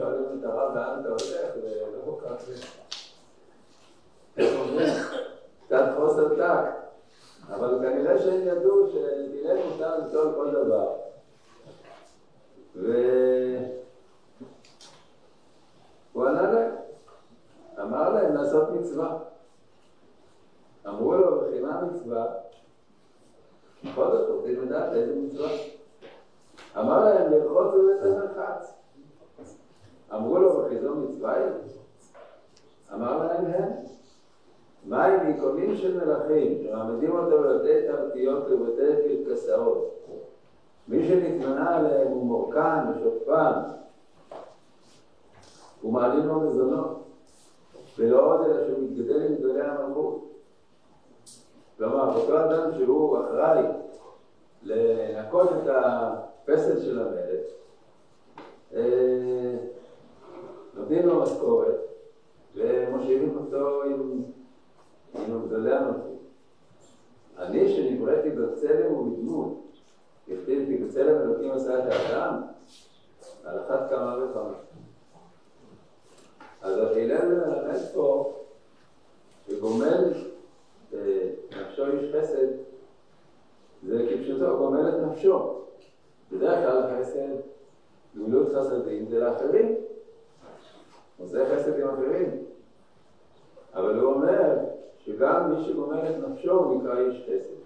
שואלים את הרב לאן אתה הולך, זה לא כל כך... קצת חוסר טק. אבל כנראה שהם ידעו שדילם מותר ליטול כל דבר. והוא ענה להם, אמר להם לעשות מצווה. אמרו לו, בחינה מצווה, בכל זאת רוצים לדעת איזה מצווה. אמר להם, לרחוץ בבית המרחץ. אמרו לו, בחיזור מצווה אמר להם, הם. מים עיקונים של מלכים, שמעמידים אותו בבתי תרתיות ובתי קרקסאות. מי שנתמנה עליהם הוא מורכן ושופן, ומעלים לו מזונות, ולא עוד אלא שהוא מתגדל עם גדולי המלכות. כלומר, אותו אדם שהוא אחראי לנקות את הפסל של המלך, אה, נותנים לו משכורת ומושיבים אותו עם עם גדולי המלכות. אני שנבראתי בצלם ובדמות, הכתיב כי בצלם אלוקים עשה את האדם, על אחת כמה וכמה. אז הלל מלמד פה שגומל נפשו איש חסד, זה כפשוטו, גומל את נפשו. בדרך כלל חסד, גמילות חסדים זה לאחרים. עושה חסד עם אחרים. אבל הוא אומר שגם מי שגומל את נפשו הוא נקרא איש חסד.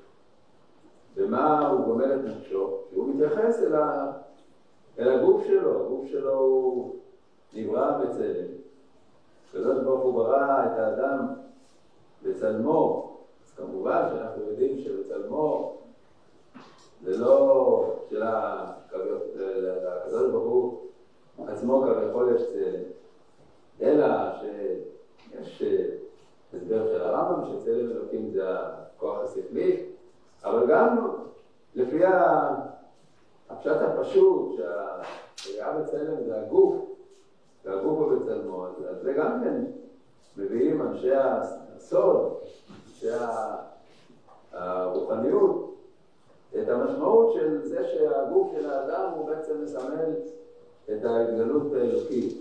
ומה הוא גומל את נפשו? שהוא מתייחס אל, ה... אל הגוף שלו, הגוף שלו הוא נברא בצלם. הקדוש ברוך הוא ברא את האדם בצלמו, אז כמובן שאנחנו יודעים שבצלמו זה לא של הקדוש ברוך הוא עצמו כביכול יש צלם, אלא שיש הסבר של הרמב"ם, שצלם אלוקים זה הכוח השכלי, אבל גם לפי הפשט הפשוט, שהראייה בצלם זה הגוף, והגוף הוא בצלמו, אז זה גם כן מביאים אנשי הסוד, אנשי הרוחניות, את המשמעות של זה שהגוף של האדם הוא בעצם מסמל את ההתגלות האלוקית.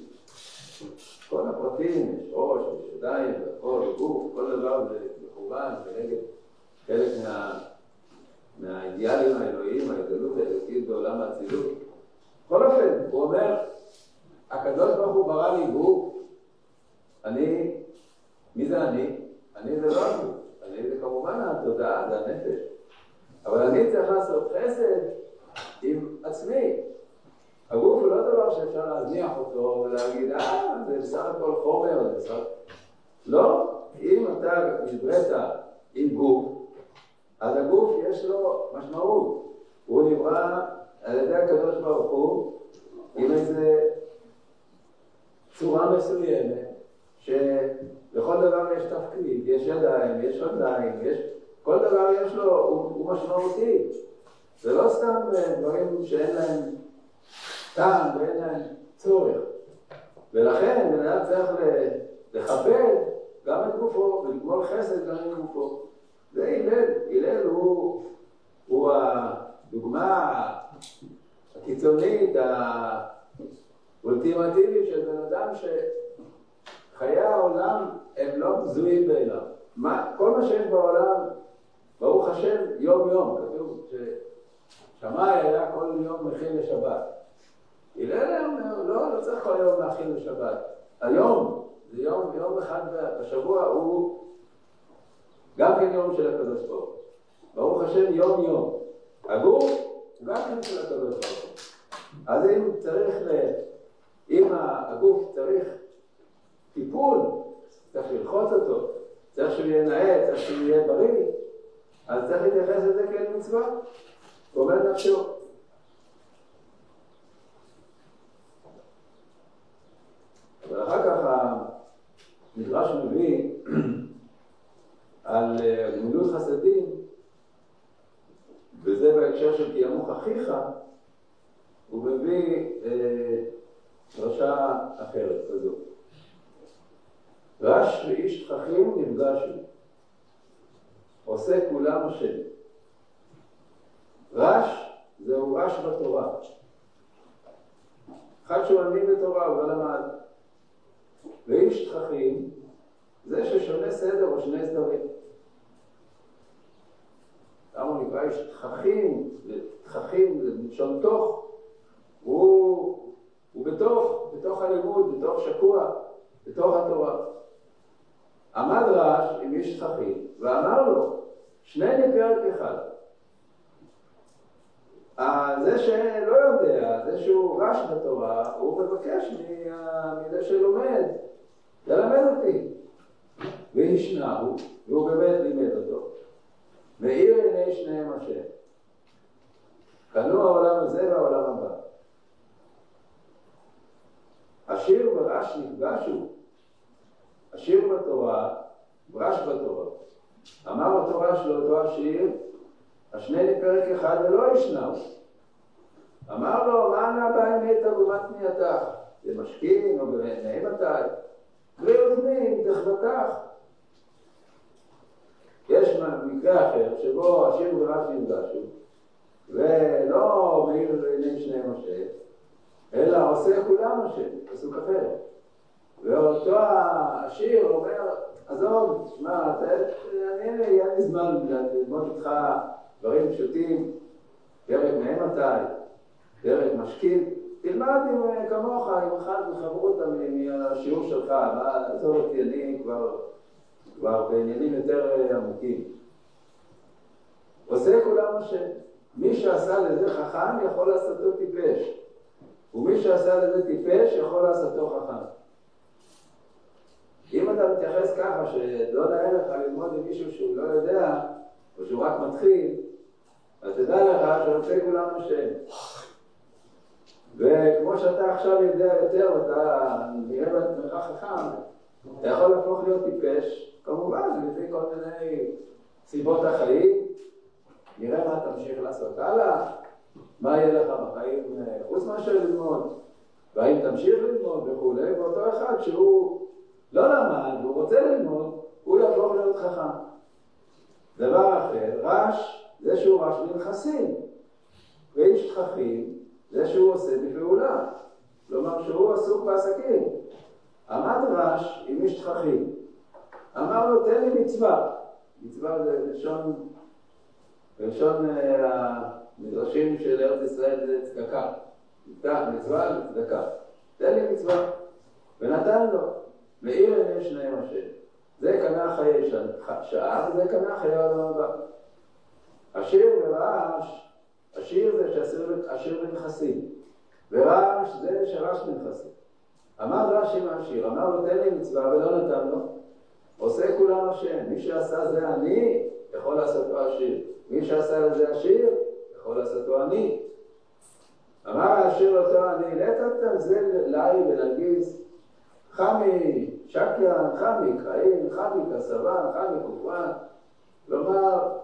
כל הפרטים, יש ראש, יש ידיים, והכל, גוף, כל דבר זה מכוון כנגד חלק מה, מהאידיאלים האלוהיים, ההתגלות האלוקית בעולם האצילות. בכל אופן, הוא אומר, הקדוש ברוך הוא ברא לי גוף, אני, מי זה אני? אני זה לא הגוף, אני זה כמובן התודעה, זה הנפש. אבל אני צריך לעשות חסד עם עצמי. הגוף הוא לא דבר שאפשר להזניח אותו ולהגיד, אה, זה בסך הכל חומר, זה בסך... לא, אם אתה נבראת עם גוף, אז הגוף יש לו משמעות. הוא נברא על ידי הקדוש ברוך הוא עם איזה צורה מסוימת, שלכל דבר יש תפקיד, יש ידיים, יש רגליים, יש... כל דבר יש לו, הוא, הוא משמעותי. זה לא סתם דברים שאין להם טעם ואין להם צורך. ולכן בן אדם צריך לכבד גם את גופו ולגמול חסד גם את גופו. זה הלל, הלל הוא, הוא הדוגמה הקיצונית, האולטימטיבית של בן אדם שחיי העולם הם לא בזויים בעיניו. מה, כל מה שיש בעולם, ברוך השם, יום יום, כתוב ששמאי היה כל יום מכין לשבת. הלל אומר, לא, לא צריך כל יום להכין לשבת. היום, זה יום, יום אחד בשבוע הוא גם כן יום של הקדוש ברוך הוא. ברוך השם יום יום. הגוף הוא גם כן של הקדוש ברוך הוא. אז אם צריך, ל... אם הגוף צריך טיפול, צריך ללחוץ אותו, צריך שהוא יהיה נאה, צריך שהוא יהיה בריא, אז צריך להתייחס לזה כאל מצווה. גומל נפשו. אבל אחר כך המדרש מביא על גמילות חסדים, בהקשר של כי ימוך אחיך, הוא מביא אה, דרשה אחרת כזו. רש ואיש תככים נפגשו, עושה כולם השם. רש זהו רש בתורה. אחד שהוא עני בתורה, הוא לא למד. ואיש תככים זה ששונה סדר או שני סדרים. למה הוא נקרא איש תככים? תככים זה מלשון תוך. הוא, הוא בתוך, בתוך הלימוד, בתוך שקוע, בתוך התורה. עמד רש עם איש תככים ואמר לו, שני נפרק אחד. זה שלא יודע, זה שהוא רש בתורה, הוא מבקש מזה שלומד, ללמד אותי. והשנהו, והוא באמת לימד אותו. מאיר עיני שניהם השם. קנו העולם הזה והעולם הבא. השיר ורש נפגשו. השיר בתורה, רש בתורה. אמר אותו רש לאותו השיר, השני לפרק אחד ולא ישנהו. אמר לו, מה נע באמת אבומת פנייתך? למשכין או נאמתי? ויוזמים תחבטך. יש מקרה אחר שבו השיר ורש נפגשו, ולא מאיר לעיני שניהם השם, אלא עושה כולם השם, פסוק אחר. ואותו השיר אומר, עזוב, שמע, אין לי זמן ללמוד איתך דברים פשוטים, פרק מהמתי, פרק משכיל, תלמד עם כמוך, עם אחד מחברותא מהשיעור שלך, עזוב אותי, אני כבר, כבר בעניינים יותר עמוקים. עושה כולם השם. מי שעשה לזה חכם יכול לעשותו טיפש, ומי שעשה לזה טיפש יכול לעשותו חכם. אם אתה מתייחס ככה, שלא נאה לך ללמוד עם מישהו שהוא לא יודע, או שהוא רק מתחיל, אז תדע לך שעושה כולם השם. וכמו שאתה עכשיו יודע יותר, ואתה נראה בעצמך חכם, אתה יכול להפוך להיות טיפש, כמובן, לפי כל מיני סיבות החיים. נראה מה תמשיך לעשות הלאה, מה יהיה לך בחיים חוץ מאשר ללמוד, והאם תמשיך ללמוד וכולי, ואותו אחד שהוא לא למד והוא רוצה ללמוד, הוא יהפוך להיות חכם. דבר אחר, רש, זה שהוא רש בנכסים, ואיש תככים, זה שהוא עושה בפעולה. כלומר שהוא עסוק בעסקים. עמד רש עם איש תככים. אמר לו, תן לי מצווה. מצווה זה לשון, לשון המדרשים של ארץ ישראל זה צדקה. מצווה זה צדקה. תן לי מצווה. ונתן לו. מאיר עיני שניהם השם. זה קנה חיי שעה וזה קנה חיי העולם הבא. השיר ורעש השיר זה שהשיר בנכסים, ורעש זה שרש בנכסים. אמר רש"י מהשיר, אמר לו תן לי מצווה ולא נתן לו, עושה כולם השם, מי שעשה זה אני, יכול לעשותו השיר. מי שעשה לזה השיר, יכול לעשותו אני. אמר השיר אותו אני, לטת זה לי ולגיס, חמי שקיין, חמי קראין, חמי כסבן, חמי כופרן. כלומר,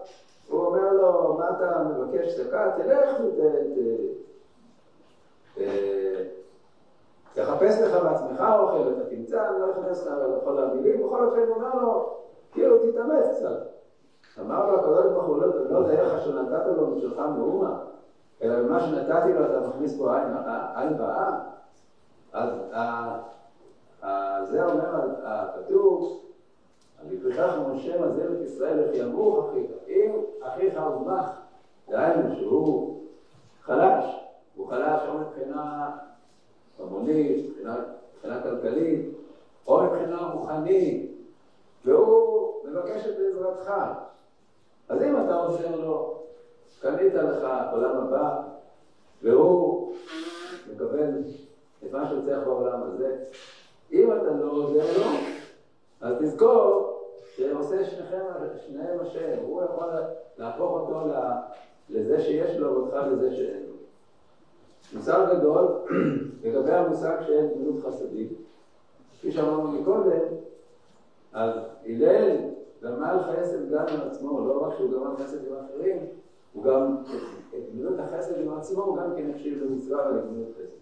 הוא אומר לו, מה אתה מבקש צדקה? תלך ותחפש לך בעצמך אוכל, אתה לא לך לכל המילים, בכל אופן הוא אומר לו, כאילו תתאמץ קצת. אמר לו הקדוש ברוך הוא, לא דרך שנתת לו משלך מאומה, אלא במה שנתתי לו אתה מכניס פה עין רעה. אז זה אומר הכתוב, לפיכך משה מזל את ישראל איך ימוך אחיך. אם אחיך הומח, דהיינו שהוא חלש, הוא חלש או מבחינה ממונית, מבחינה כלכלית, או מבחינה רוחנית, והוא מבקש את עזרתך. אז אם אתה עוזר לו, קנית לך עולם הבא, והוא מקבל את מה שהוא צריך בעולם הזה, אם אתה לא עוזר לו, אז תזכור שעושה שניכם, שניהם השם, הוא יכול להפוך אותו לזה שיש לו ואותך לזה שאין לו. מושג גדול לגבי המושג של גמילות חסדים. כפי שאמרנו מקודם, אז הלל גמל חסד גם עם עצמו, לא רק שהוא גמל חסד עם אחרים, הוא גם את גמילות החסד עם עצמו, הוא גם כן החשיב למצווה ולגמילות חסד.